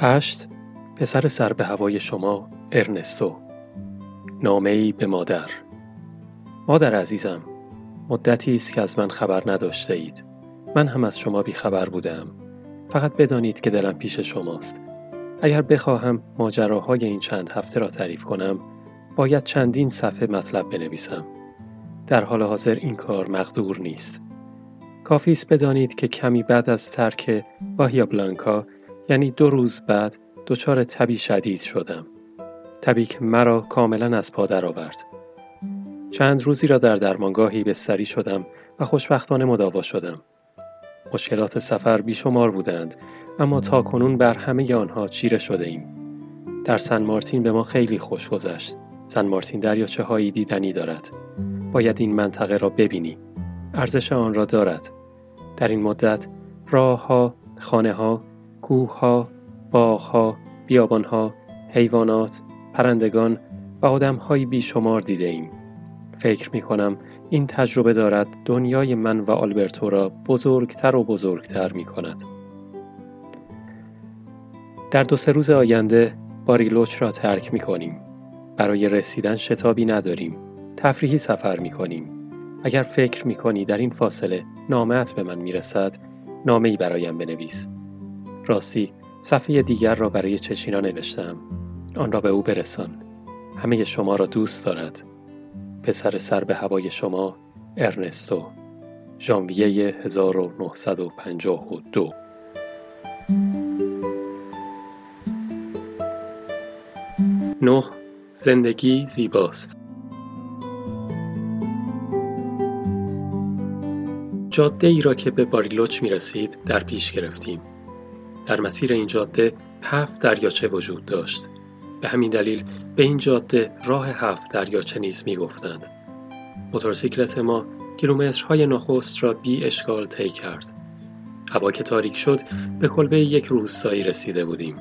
هشت پسر سر به هوای شما ارنستو. نامه ای به مادر. مادر عزیزم مدتی است که از من خبر نداشته اید. من هم از شما بیخبر بودم. فقط بدانید که دلم پیش شماست. اگر بخواهم ماجراهای این چند هفته را تعریف کنم باید چندین صفحه مطلب بنویسم. در حال حاضر این کار مقدور نیست. کافی است بدانید که کمی بعد از ترک باهیا بلانکا یعنی دو روز بعد دچار تبی شدید شدم. تبی که مرا کاملا از پا درآورد. چند روزی را در درمانگاهی بستری شدم و خوشبختانه مداوا شدم. مشکلات سفر بیشمار بودند اما تا کنون بر همه آنها چیره شده ایم. در سن مارتین به ما خیلی خوش گذشت. سن مارتین دریاچه هایی دیدنی دارد. باید این منطقه را ببینی. ارزش آن را دارد. در این مدت راه ها خانه ها کوه ها باغ ها بیابان ها حیوانات پرندگان و آدم های بیشمار دیده ایم فکر می کنم این تجربه دارد دنیای من و آلبرتو را بزرگتر و بزرگتر می کند. در دو سه روز آینده باریلوچ را ترک می کنیم. برای رسیدن شتابی نداریم. تفریحی سفر می کنیم. اگر فکر می کنی در این فاصله نامت به من می رسد نامه ای برایم بنویس. راستی صفحه دیگر را برای چچینا نوشتم. آن را به او برسان. همه شما را دوست دارد. پسر سر به هوای شما ارنستو ژانویه 1952 نه زندگی زیباست جاده ای را که به باریلوچ می رسید در پیش گرفتیم در مسیر این جاده هفت دریاچه وجود داشت به همین دلیل به این جاده راه هفت دریاچه نیز می گفتند. موتورسیکلت ما کیلومترهای نخست را بی اشکال طی کرد. هوا که تاریک شد به کلبه یک روستایی رسیده بودیم.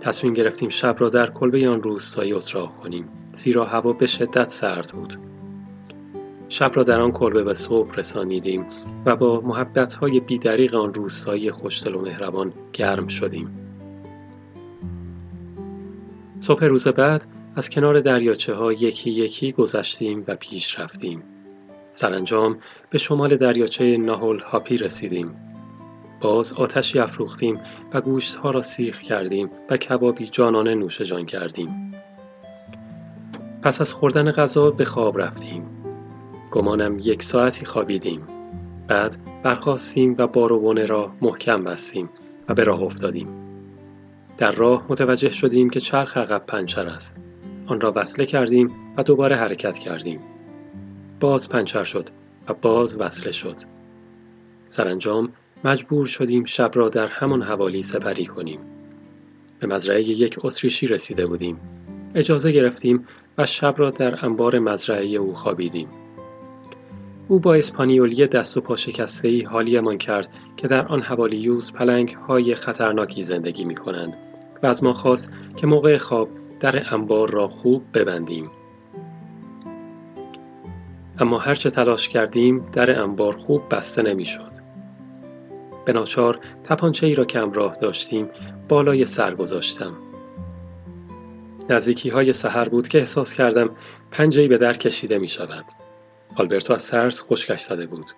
تصمیم گرفتیم شب را در کلبه آن روستایی اتراق کنیم زیرا هوا به شدت سرد بود. شب را در آن کلبه به صبح رسانیدیم و با محبت های بیدریق آن روستایی خوشدل و مهربان گرم شدیم. صبح روز بعد از کنار دریاچه ها یکی یکی گذشتیم و پیش رفتیم. سرانجام به شمال دریاچه ناهول هاپی رسیدیم. باز آتشی افروختیم و گوشت ها را سیخ کردیم و کبابی جانانه نوش جان کردیم. پس از خوردن غذا به خواب رفتیم. گمانم یک ساعتی خوابیدیم. بعد برخواستیم و بار را محکم بستیم و به راه افتادیم. در راه متوجه شدیم که چرخ عقب پنچر است. آن را وصله کردیم و دوباره حرکت کردیم. باز پنچر شد و باز وصله شد. سرانجام مجبور شدیم شب را در همان حوالی سپری کنیم. به مزرعه یک اتریشی رسیده بودیم. اجازه گرفتیم و شب را در انبار مزرعه او خوابیدیم. او با اسپانیولی دست و پا شکسته ای حالیمان کرد که در آن حوالیوز پلنگ های خطرناکی زندگی می کنند و از ما خواست که موقع خواب در انبار را خوب ببندیم. اما هرچه تلاش کردیم در انبار خوب بسته نمی‌شد. به ناچار تپانچه ای را که همراه داشتیم بالای سر گذاشتم. نزدیکی های سحر بود که احساس کردم پنجهی به در کشیده می شود. آلبرتو از ترس خشکش زده بود.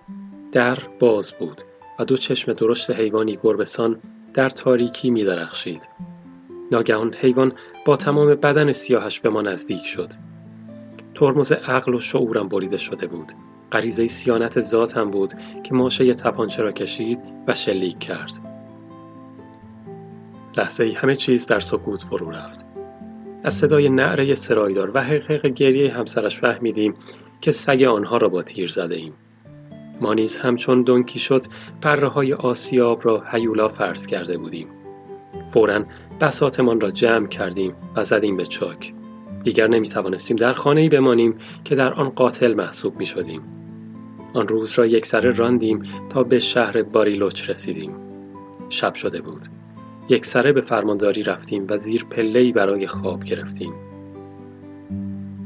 در باز بود و دو چشم درشت حیوانی گربسان در تاریکی می درخشید. ناگهان حیوان با تمام بدن سیاهش به ما نزدیک شد. ترمز عقل و شعورم بریده شده بود. غریزه سیانت ذات هم بود که ماشه تپانچه را کشید و شلیک کرد. لحظه ای همه چیز در سکوت فرو رفت. از صدای نعره سرایدار و حقیق گریه همسرش فهمیدیم که سگ آنها را با تیر زده ایم. ما نیز همچون دنکی شد پره های آسیاب را هیولا فرض کرده بودیم. فورا بساتمان را جمع کردیم و زدیم به چاک. دیگر نمی توانستیم در خانه ای بمانیم که در آن قاتل محسوب می شدیم. آن روز را یک سره راندیم تا به شهر باریلوچ رسیدیم. شب شده بود. یک سره به فرمانداری رفتیم و زیر پلهی برای خواب گرفتیم.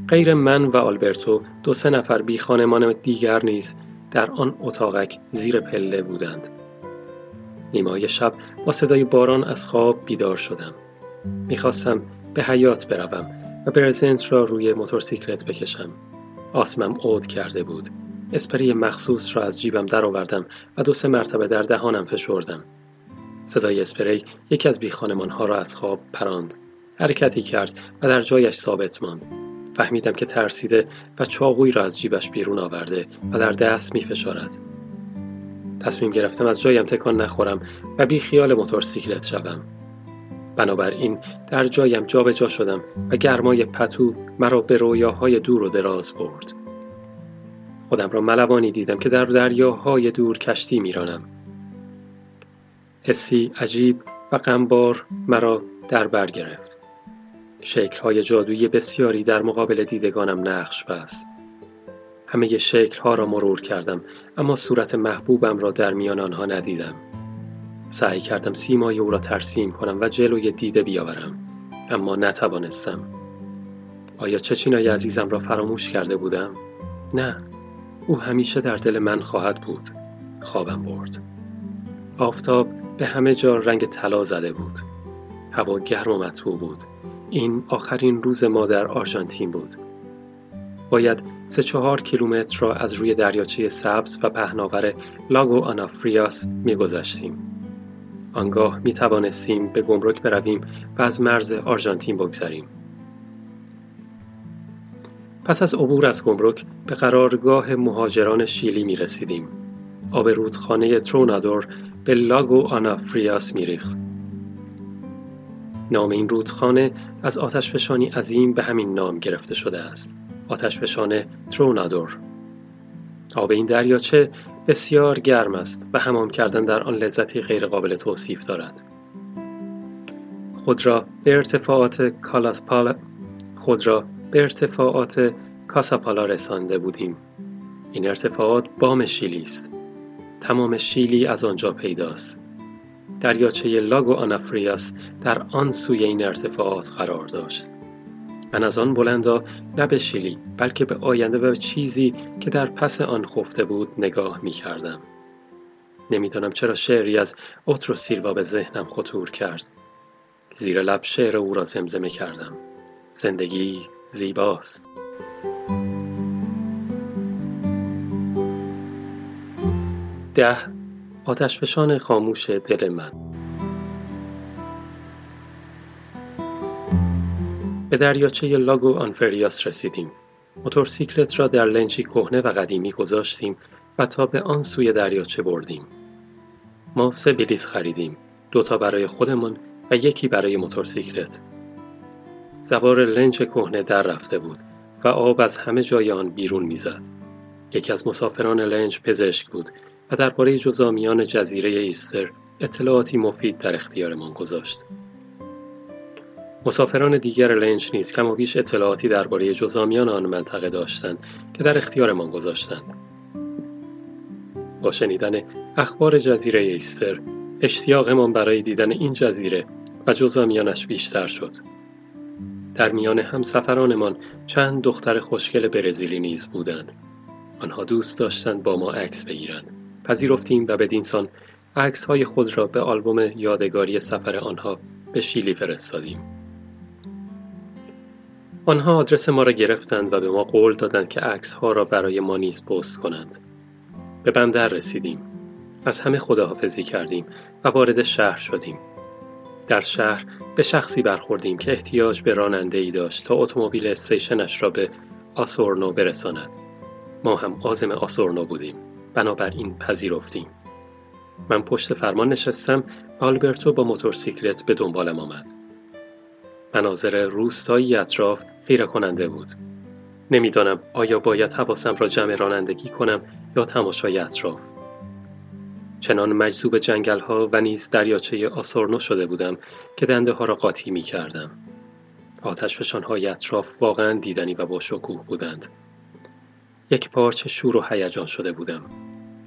غیر من و آلبرتو دو سه نفر بی خانمان دیگر نیز در آن اتاقک زیر پله بودند. نیمای شب با صدای باران از خواب بیدار شدم می‌خواستم به حیات بروم و برزنت را روی موتورسیکلت بکشم آسمم عود کرده بود اسپری مخصوص را از جیبم درآوردم و دو سه مرتبه در دهانم فشردم صدای اسپری یکی از ها را از خواب پراند حرکتی کرد و در جایش ثابت ماند فهمیدم که ترسیده و چاقویی را از جیبش بیرون آورده و در دست می فشارد. تصمیم گرفتم از جایم تکان نخورم و بی خیال موتورسیکلت شوم. بنابراین در جایم جابجا جا شدم و گرمای پتو مرا به رویاهای دور و دراز برد. خودم را ملوانی دیدم که در دریاهای دور کشتی میرانم. حسی عجیب و غمبار مرا در بر گرفت. شکلهای جادویی بسیاری در مقابل دیدگانم نقش بست. همه شکلها را مرور کردم اما صورت محبوبم را در میان آنها ندیدم. سعی کردم سیمای او را ترسیم کنم و جلوی دیده بیاورم اما نتوانستم. آیا چچینای عزیزم را فراموش کرده بودم؟ نه او همیشه در دل من خواهد بود خوابم برد آفتاب به همه جا رنگ طلا زده بود. هوا گرم و مطبوع بود. این آخرین روز ما در آرژانتین بود. باید سه چهار کیلومتر را از روی دریاچه سبز و پهناور لاگو آنافریاس میگذشتیم. آنگاه می توانستیم به گمرک برویم و از مرز آرژانتین بگذریم. پس از عبور از گمرک به قرارگاه مهاجران شیلی می رسیدیم. آب رودخانه ترونادور به لاگو آنافریاس می ریخت. نام این رودخانه از آتشفشانی عظیم به همین نام گرفته شده است. آتشفشان ترونادور. آب این دریاچه بسیار گرم است و حمام کردن در آن لذتی غیرقابل توصیف دارد. خود را به ارتفاعات کالاتپالا خود را به ارتفاعات کاساپالا رسانده بودیم. این ارتفاعات بام شیلی است. تمام شیلی از آنجا پیداست. دریاچه لاگو آنافریاس در آن سوی این ارتفاعات قرار داشت. من از آن بلندا نه به شیلی بلکه به آینده و چیزی که در پس آن خفته بود نگاه می کردم. نمی‌دانم چرا شعری از اوترو سیلوا به ذهنم خطور کرد. زیر لب شعر او را زمزمه کردم. زندگی زیباست ده آتشفشان خاموش دل من. به دریاچه لاگو آنفریاس رسیدیم. موتورسیکلت را در لنجی کهنه و قدیمی گذاشتیم و تا به آن سوی دریاچه بردیم. ما سه بلیط خریدیم دوتا برای خودمان و یکی برای موتورسیکلت زوار لنج کهنه در رفته بود و آب از همه جای آن بیرون می‌زد. یکی از مسافران لنج پزشک بود و درباره جزامیان جزیره ایستر اطلاعاتی مفید در اختیارمان گذاشت. مسافران دیگر لنج نیز کم و بیش اطلاعاتی درباره جزامیان آن منطقه داشتند که در اختیارمان گذاشتند. با شنیدن اخبار جزیره ایستر اشتیاقمان برای دیدن این جزیره و جزامیانش بیشتر شد. در میان همسفرانمان چند دختر خوشگل برزیلی نیز بودند آنها دوست داشتند با ما عکس بگیرند پذیرفتیم و بدینسان عکس های خود را به آلبوم یادگاری سفر آنها به شیلی فرستادیم آنها آدرس ما را گرفتند و به ما قول دادند که عکس ها را برای ما نیز پست کنند به بندر رسیدیم از همه خداحافظی کردیم و وارد شهر شدیم در شهر به شخصی برخوردیم که احتیاج به راننده ای داشت تا اتومبیل استیشنش را به آسورنو برساند. ما هم آزم آسورنو بودیم. بنابراین پذیرفتیم. من پشت فرمان نشستم آلبرتو با موتورسیکلت به دنبالم آمد. مناظر روستایی اطراف خیره کننده بود. نمی‌دانم آیا باید حواسم را جمع رانندگی کنم یا تماشای اطراف. چنان مجذوب جنگل ها و نیز دریاچه آسورنو شده بودم که دنده ها را قاطی می کردم. آتش های اطراف واقعا دیدنی و با شکوه بودند. یک پارچه شور و هیجان شده بودم.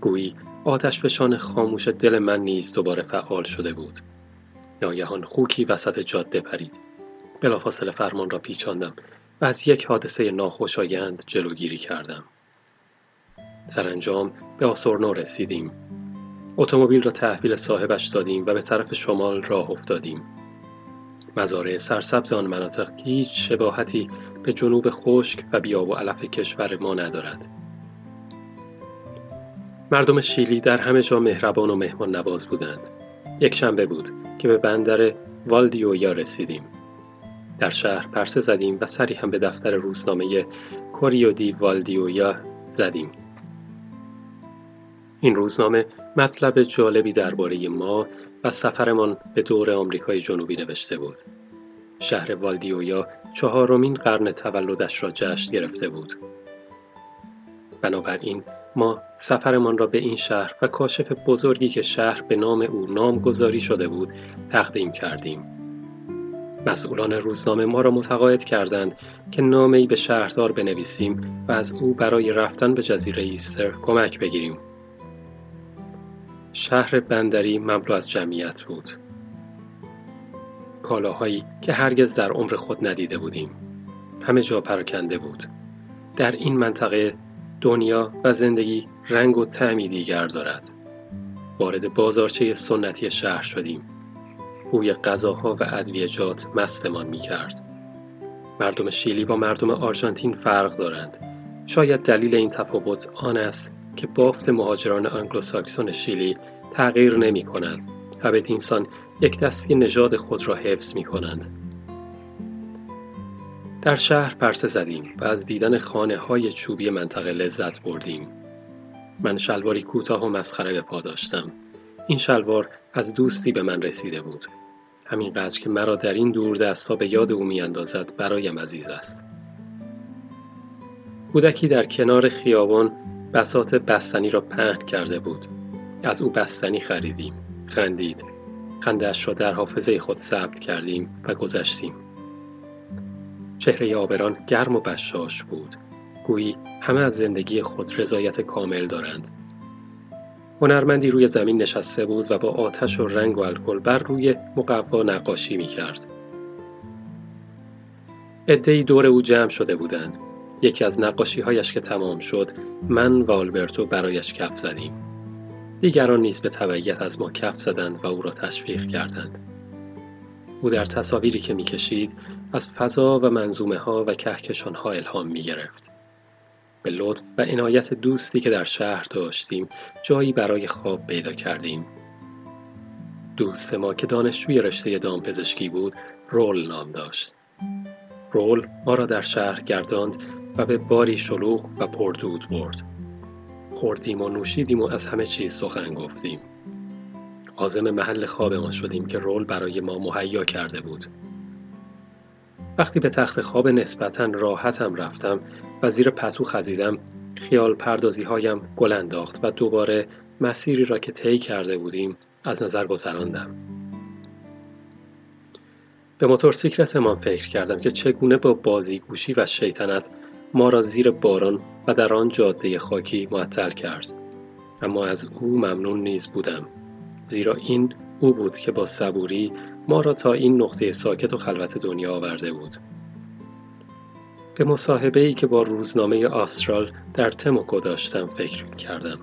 گویی آتش خاموش دل من نیز دوباره فعال شده بود. ناگهان خوکی وسط جاده پرید. بلافاصله فرمان را پیچاندم و از یک حادثه ناخوشایند جلوگیری کردم. سرانجام به آسورنو رسیدیم اتومبیل را تحویل صاحبش دادیم و به طرف شمال راه افتادیم. مزارع سرسبز آن مناطق هیچ شباهتی به جنوب خشک و بیاب و علف کشور ما ندارد. مردم شیلی در همه جا مهربان و مهمان نواز بودند. یک شنبه بود که به بندر والدیویا رسیدیم. در شهر پرسه زدیم و سری هم به دفتر روزنامه کوریو دی والدیویا زدیم. این روزنامه مطلب جالبی درباره ما و سفرمان به دور آمریکای جنوبی نوشته بود. شهر والدیویا چهارمین قرن تولدش را جشن گرفته بود. بنابراین ما سفرمان را به این شهر و کاشف بزرگی که شهر به نام او نامگذاری شده بود تقدیم کردیم. مسئولان روزنامه ما را متقاعد کردند که ای به شهردار بنویسیم و از او برای رفتن به جزیره ایستر کمک بگیریم. شهر بندری مملو از جمعیت بود. کالاهایی که هرگز در عمر خود ندیده بودیم. همه جا پراکنده بود. در این منطقه دنیا و زندگی رنگ و تعمی دیگر دارد. وارد بازارچه سنتی شهر شدیم. بوی غذاها و ادویجات مستمان می کرد. مردم شیلی با مردم آرژانتین فرق دارند. شاید دلیل این تفاوت آن است که بافت مهاجران انگلوساکسون شیلی تغییر نمی کند و به دینسان یک دستی نژاد خود را حفظ می کنند. در شهر پرسه زدیم و از دیدن خانه های چوبی منطقه لذت بردیم. من شلواری کوتاه و مسخره به پا داشتم. این شلوار از دوستی به من رسیده بود. همینقدر که مرا در این دور دستا به یاد او میاندازد برایم عزیز است. کودکی در کنار خیابان بسات بستنی را پهن کرده بود. از او بستنی خریدیم. خندید. خندش را در حافظه خود ثبت کردیم و گذشتیم. چهره آبران گرم و بشاش بود. گویی همه از زندگی خود رضایت کامل دارند. هنرمندی روی زمین نشسته بود و با آتش و رنگ و الکل بر روی مقوا نقاشی می کرد. ادهی دور او جمع شده بودند. یکی از نقاشی هایش که تمام شد من و آلبرتو برایش کف زدیم. دیگران نیز به تبعیت از ما کف زدند و او را تشویق کردند. او در تصاویری که می‌کشید از فضا و منظومه ها و کهکشان ها الهام می گرفت. به لطف و عنایت دوستی که در شهر داشتیم جایی برای خواب پیدا کردیم. دوست ما که دانشجوی رشته دامپزشکی بود رول نام داشت. رول ما را در شهر گرداند و به باری شلوغ و پردود برد. خوردیم و نوشیدیم و از همه چیز سخن گفتیم. عازم محل خواب ما شدیم که رول برای ما مهیا کرده بود. وقتی به تخت خواب نسبتا راحتم رفتم و زیر پتو خزیدم خیال پردازی هایم گل انداخت و دوباره مسیری را که طی کرده بودیم از نظر گذراندم. به موتورسیکلتمان فکر کردم که چگونه با بازیگوشی و شیطنت ما را زیر باران و در آن جاده خاکی معطل کرد. اما از او ممنون نیز بودم. زیرا این او بود که با صبوری ما را تا این نقطه ساکت و خلوت دنیا آورده بود. به مصاحبه ای که با روزنامه آسترال در تموکو داشتم فکر کردم.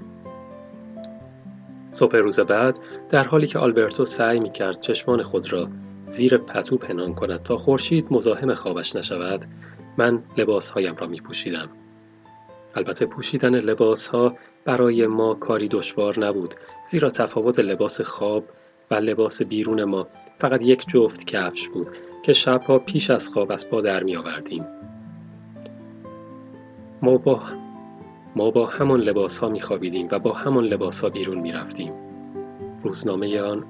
صبح روز بعد در حالی که آلبرتو سعی می کرد چشمان خود را زیر پتو پنهان کند تا خورشید مزاحم خوابش نشود من لباسهایم را می پوشیدم. البته پوشیدن لباس ها برای ما کاری دشوار نبود زیرا تفاوت لباس خواب و لباس بیرون ما فقط یک جفت کفش بود که شبها پیش از خواب از پا در می آوردیم. ما با ما با همان لباس ها می خوابیدیم و با همان لباس ها بیرون می رفتیم. روزنامه آن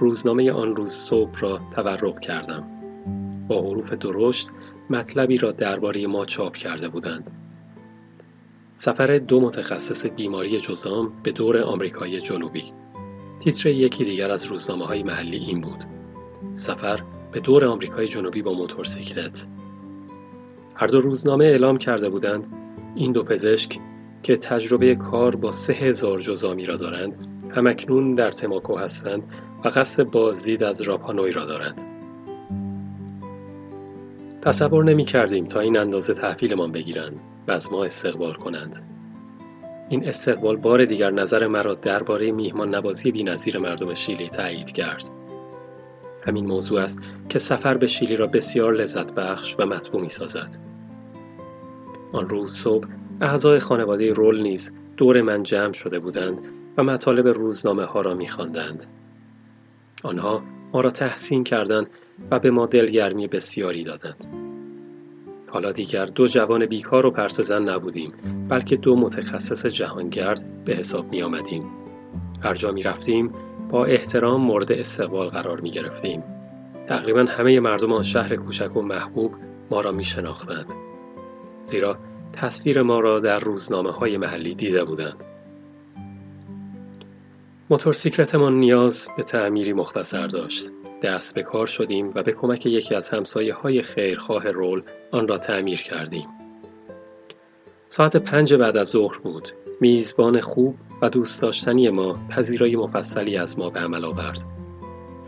روزنامه آن روز صبح را تورق کردم. با حروف درشت مطلبی را درباره ما چاپ کرده بودند. سفر دو متخصص بیماری جزام به دور آمریکای جنوبی. تیتر یکی دیگر از روزنامه های محلی این بود. سفر به دور آمریکای جنوبی با موتورسیکلت. هر دو روزنامه اعلام کرده بودند این دو پزشک که تجربه کار با سه هزار جزامی را دارند همکنون در تماکو هستند و قصد بازدید از راپانوی را دارند. تصور نمی کردیم تا این اندازه تحویلمان بگیرند و از ما استقبال کنند این استقبال بار دیگر نظر مرا درباره میهمان نوازی بینظیر مردم شیلی تایید کرد همین موضوع است که سفر به شیلی را بسیار لذت بخش و مطبوع می سازد. آن روز صبح اعضای خانواده رول نیز دور من جمع شده بودند و مطالب روزنامه ها را می خواندند. آنها ما را تحسین کردند و به ما دلگرمی بسیاری دادند. حالا دیگر دو جوان بیکار و پرسزن نبودیم بلکه دو متخصص جهانگرد به حساب می آمدیم. هر جا می رفتیم با احترام مورد استقبال قرار می گرفتیم. تقریبا همه مردم آن شهر کوچک و محبوب ما را می شناختند. زیرا تصویر ما را در روزنامه های محلی دیده بودند. موتورسیکلتمان نیاز به تعمیری مختصر داشت. دست به کار شدیم و به کمک یکی از همسایه های خیرخواه رول آن را تعمیر کردیم. ساعت پنج بعد از ظهر بود. میزبان خوب و دوست داشتنی ما پذیرای مفصلی از ما به عمل آورد.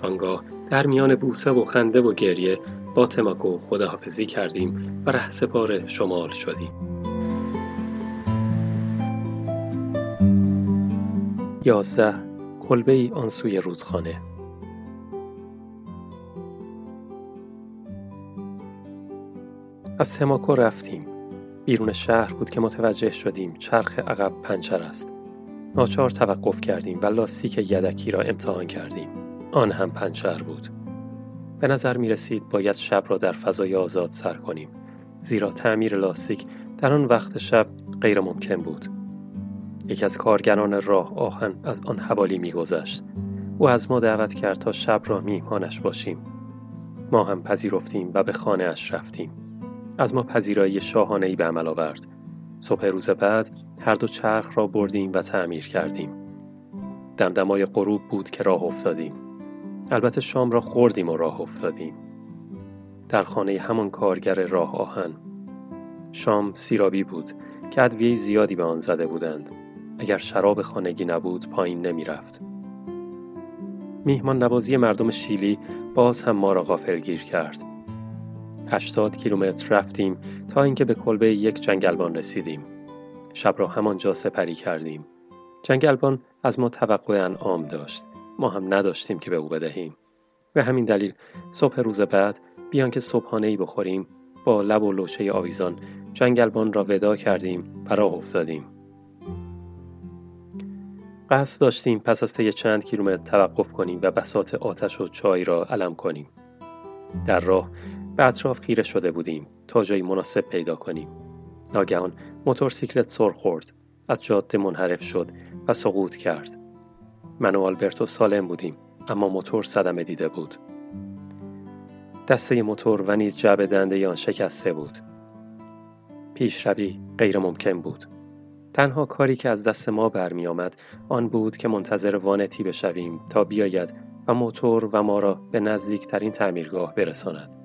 آنگاه در میان بوسه و خنده و گریه با تماکو خداحافظی کردیم و ره سپار شمال شدیم. یازده کلبه ای آن سوی رودخانه از تماکو رفتیم. بیرون شهر بود که متوجه شدیم چرخ عقب پنچر است. ناچار توقف کردیم و لاستیک یدکی را امتحان کردیم. آن هم پنچر بود. به نظر می رسید باید شب را در فضای آزاد سر کنیم. زیرا تعمیر لاستیک در آن وقت شب غیر ممکن بود. یکی از کارگران راه آهن از آن حوالی میگذشت او از ما دعوت کرد تا شب را میهمانش باشیم. ما هم پذیرفتیم و به خانه اش رفتیم. از ما پذیرایی شاهانه به عمل آورد. صبح روز بعد هر دو چرخ را بردیم و تعمیر کردیم. دمدمای غروب بود که راه افتادیم. البته شام را خوردیم و راه افتادیم. در خانه همان کارگر راه آهن. شام سیرابی بود که ادویه زیادی به آن زده بودند. اگر شراب خانگی نبود پایین نمی رفت. میهمان نوازی مردم شیلی باز هم ما را غافلگیر کرد. هشتاد کیلومتر رفتیم تا اینکه به کلبه یک جنگلبان رسیدیم. شب را همانجا سپری کردیم. جنگلبان از ما توقع انعام داشت. ما هم نداشتیم که به او بدهیم. به همین دلیل صبح روز بعد بیان که صبحانه ای بخوریم با لب و لوچه آویزان جنگلبان را ودا کردیم و راه افتادیم. قصد داشتیم پس از طی چند کیلومتر توقف کنیم و بسات آتش و چای را علم کنیم. در راه به اطراف خیره شده بودیم تا جایی مناسب پیدا کنیم. ناگهان موتورسیکلت سر خورد. از جاده منحرف شد و سقوط کرد. من و آلبرتو سالم بودیم اما موتور صدمه دیده بود. دسته موتور و نیز جعبه دنده آن شکسته بود. پیشروی غیر ممکن بود. تنها کاری که از دست ما برمی آمد آن بود که منتظر وانتی بشویم تا بیاید و موتور و ما را به نزدیکترین تعمیرگاه برساند.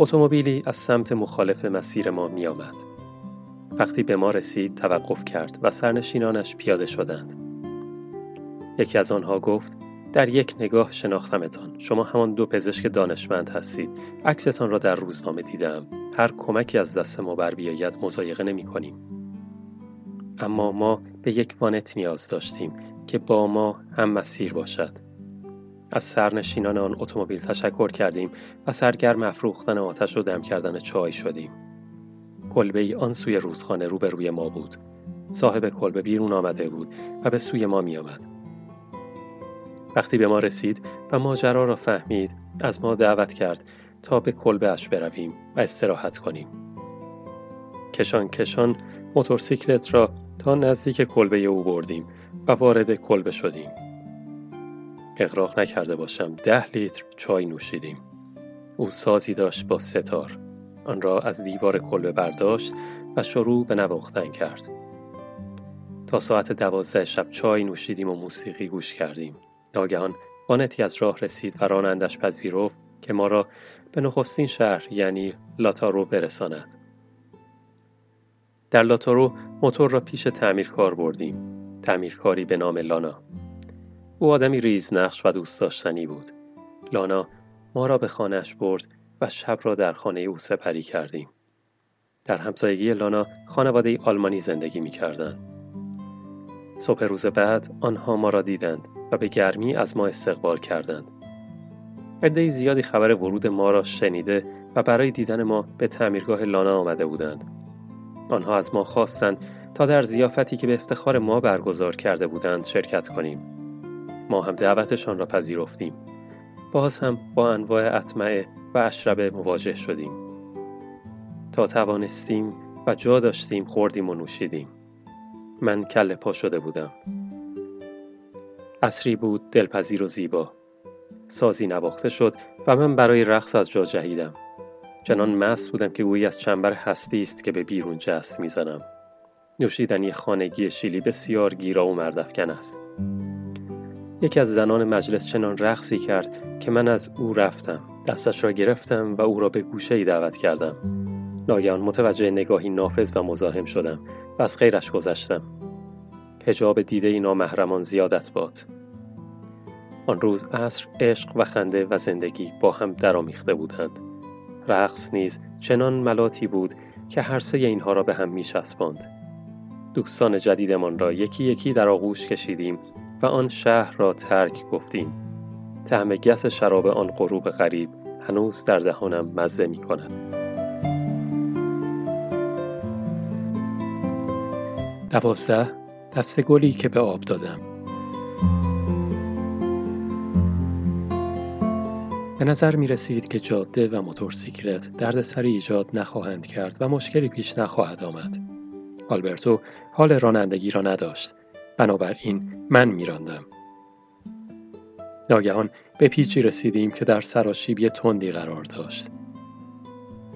اتومبیلی از سمت مخالف مسیر ما می آمد. وقتی به ما رسید توقف کرد و سرنشینانش پیاده شدند. یکی از آنها گفت در یک نگاه شناختمتان شما همان دو پزشک دانشمند هستید عکستان را در روزنامه دیدم هر کمکی از دست ما بر بیاید مزایقه نمی کنیم. اما ما به یک وانت نیاز داشتیم که با ما هم مسیر باشد. از سرنشینان آن اتومبیل تشکر کردیم و سرگرم افروختن آتش و دم کردن چای شدیم. کلبه ای آن سوی روزخانه روبروی ما بود. صاحب کلبه بیرون آمده بود و به سوی ما می آمد. وقتی به ما رسید و ماجرا را فهمید از ما دعوت کرد تا به کلبه اش برویم و استراحت کنیم. کشان کشان موتورسیکلت را تا نزدیک کلبه او بردیم و وارد کلبه شدیم. اغراق نکرده باشم ده لیتر چای نوشیدیم. او سازی داشت با ستار. آن را از دیوار کلبه برداشت و شروع به نواختن کرد. تا ساعت دوازده شب چای نوشیدیم و موسیقی گوش کردیم. ناگهان وانتی از راه رسید و رانندش پذیرفت که ما را به نخستین شهر یعنی لاتارو برساند. در لاتارو موتور را پیش تعمیرکار بردیم. تعمیرکاری به نام لانا. او آدمی ریز نقش و دوست داشتنی بود. لانا ما را به خانهش برد و شب را در خانه او سپری کردیم. در همسایگی لانا خانواده آلمانی زندگی می کردن. صبح روز بعد آنها ما را دیدند و به گرمی از ما استقبال کردند. عده زیادی خبر ورود ما را شنیده و برای دیدن ما به تعمیرگاه لانا آمده بودند. آنها از ما خواستند تا در زیافتی که به افتخار ما برگزار کرده بودند شرکت کنیم. ما هم دعوتشان را پذیرفتیم. باز هم با انواع اطمعه و اشربه مواجه شدیم. تا توانستیم و جا داشتیم خوردیم و نوشیدیم. من کل پا شده بودم. اصری بود دلپذیر و زیبا. سازی نواخته شد و من برای رقص از جا جهیدم. چنان مست بودم که گویی از چنبر هستی است که به بیرون جست می‌زنم. نوشیدنی خانگی شیلی بسیار گیرا و مردفکن است. یکی از زنان مجلس چنان رقصی کرد که من از او رفتم. دستش را گرفتم و او را به گوشه ای دعوت کردم. ناگهان متوجه نگاهی نافذ و مزاحم شدم و از غیرش گذشتم. هجاب دیده ای نامهرمان زیادت باد. آن روز عصر عشق و خنده و زندگی با هم درآمیخته بودند. رقص نیز چنان ملاتی بود که هر سه اینها را به هم می دوستان جدیدمان را یکی یکی در آغوش کشیدیم و آن شهر را ترک گفتیم. تعم گس شراب آن غروب غریب هنوز در دهانم مزه می کند. دوازده دست گلی که به آب دادم به نظر می رسید که جاده و موتورسیکلت دردسری ایجاد نخواهند کرد و مشکلی پیش نخواهد آمد. آلبرتو حال رانندگی را نداشت. بنابراین من میراندم. ناگهان به پیچی رسیدیم که در سراشیبی تندی قرار داشت.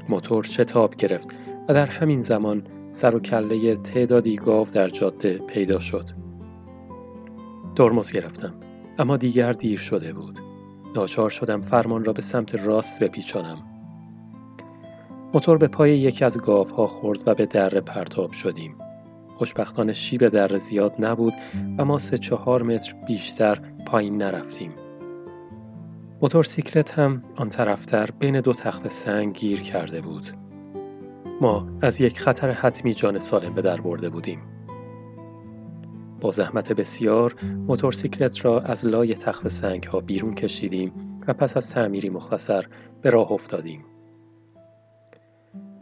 موتور شتاب گرفت و در همین زمان سر و کله تعدادی گاو در جاده پیدا شد. ترمز گرفتم اما دیگر دیر شده بود. ناچار شدم فرمان را به سمت راست بپیچانم. موتور به پای یکی از گاوها خورد و به دره پرتاب شدیم. خوشبختانه شیب دره زیاد نبود و ما سه چهار متر بیشتر پایین نرفتیم. موتورسیکلت هم آن طرفتر بین دو تخت سنگ گیر کرده بود. ما از یک خطر حتمی جان سالم به در برده بودیم. با زحمت بسیار موتورسیکلت را از لای تخت سنگ ها بیرون کشیدیم و پس از تعمیری مختصر به راه افتادیم.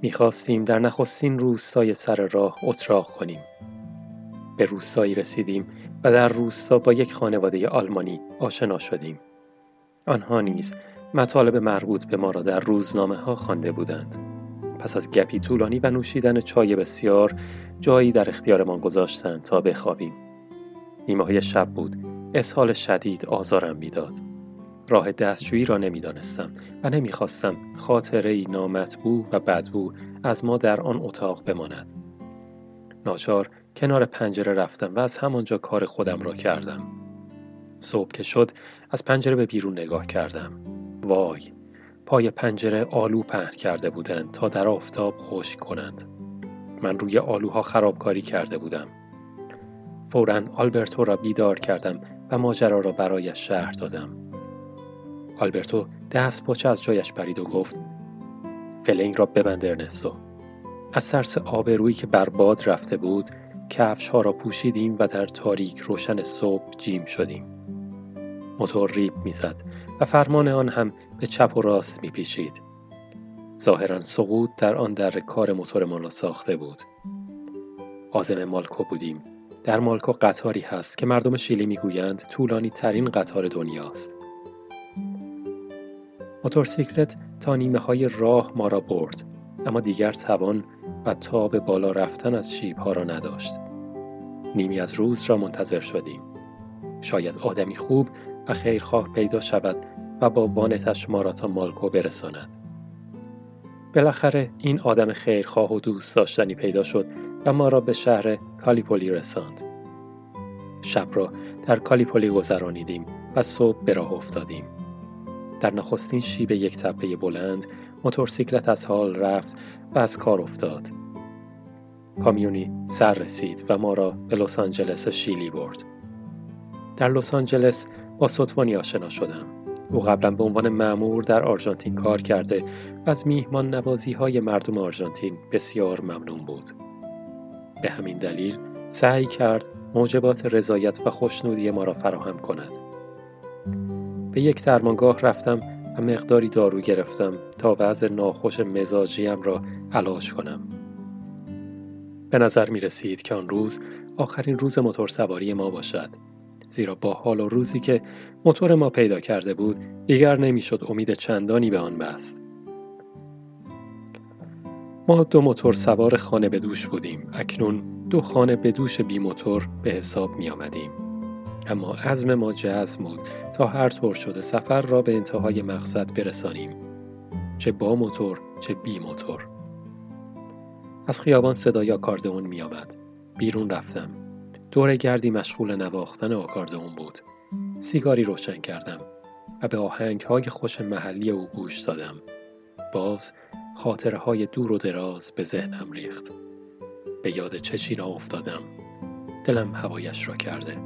می‌خواستیم در نخستین روستای سر راه اتراق کنیم. به روستایی رسیدیم و در روستا با یک خانواده آلمانی آشنا شدیم. آنها نیز مطالب مربوط به ما را در روزنامه ها خوانده بودند. پس از گپی طولانی و نوشیدن چای بسیار جایی در اختیارمان گذاشتند تا بخوابیم. نیمه شب بود. اسهال شدید آزارم می‌داد. راه دستشویی را نمی‌دانستم و نمی‌خواستم خاطره ای نامطبوع و بدبو از ما در آن اتاق بماند. ناچار کنار پنجره رفتم و از همانجا کار خودم را کردم. صبح که شد از پنجره به بیرون نگاه کردم. وای پای پنجره آلو پهن کرده بودند تا در آفتاب خشک کنند. من روی آلوها خرابکاری کرده بودم. فورا آلبرتو را بیدار کردم و ماجرا را برایش شهر دادم. آلبرتو دست پاچه از جایش برید و گفت فلنگ را ببند ارنستو. از ترس آبرویی که بر باد رفته بود کفش ها را پوشیدیم و در تاریک روشن صبح جیم شدیم. موتور ریب می‌زد و فرمان آن هم به چپ و راست میپیچید. ظاهرا سقوط در آن در کار موتورمان را ساخته بود. آزم مالکو بودیم. در مالکو قطاری هست که مردم شیلی می‌گویند طولانی ترین قطار دنیاست. موتورسیکلت تا نیمه های راه ما را برد اما دیگر توان و تاب بالا رفتن از شیب ها را نداشت. نیمی از روز را منتظر شدیم. شاید آدمی خوب و خیرخواه پیدا شود و با وانتش ما را تا مالکو برساند. بالاخره این آدم خیرخواه و دوست داشتنی پیدا شد و ما را به شهر کالیپولی رساند. شب را در کالیپولی گذرانیدیم و صبح به راه افتادیم. در نخستین شیب یک تپه بلند موتورسیکلت از حال رفت و از کار افتاد. کامیونی سر رسید و ما را به لس آنجلس شیلی برد. در لس آنجلس با سطوانی آشنا شدم. او قبلا به عنوان معمور در آرژانتین کار کرده و از میهمان نوازی های مردم آرژانتین بسیار ممنون بود. به همین دلیل سعی کرد موجبات رضایت و خوشنودی ما را فراهم کند. به یک درمانگاه رفتم و مقداری دارو گرفتم تا وضع ناخوش مزاجیم را علاج کنم. به نظر می رسید که آن روز آخرین روز موتور سواری ما باشد. زیرا با حال و روزی که موتور ما پیدا کرده بود دیگر نمی‌شد امید چندانی به آن بست. ما دو موتور سوار خانه به دوش بودیم. اکنون دو خانه به دوش بی موتور به حساب می آمدیم. اما عزم ما جزم بود تا هر طور شده سفر را به انتهای مقصد برسانیم. چه با موتور چه بی موتور. از خیابان صدای آکاردئون می آمد. بیرون رفتم. دور گردی مشغول نواختن آکاردئون بود. سیگاری روشن کردم و به آهنگ های خوش محلی او گوش دادم. باز خاطره های دور و دراز به ذهنم ریخت. به یاد چه چی را افتادم. دلم هوایش را کرده.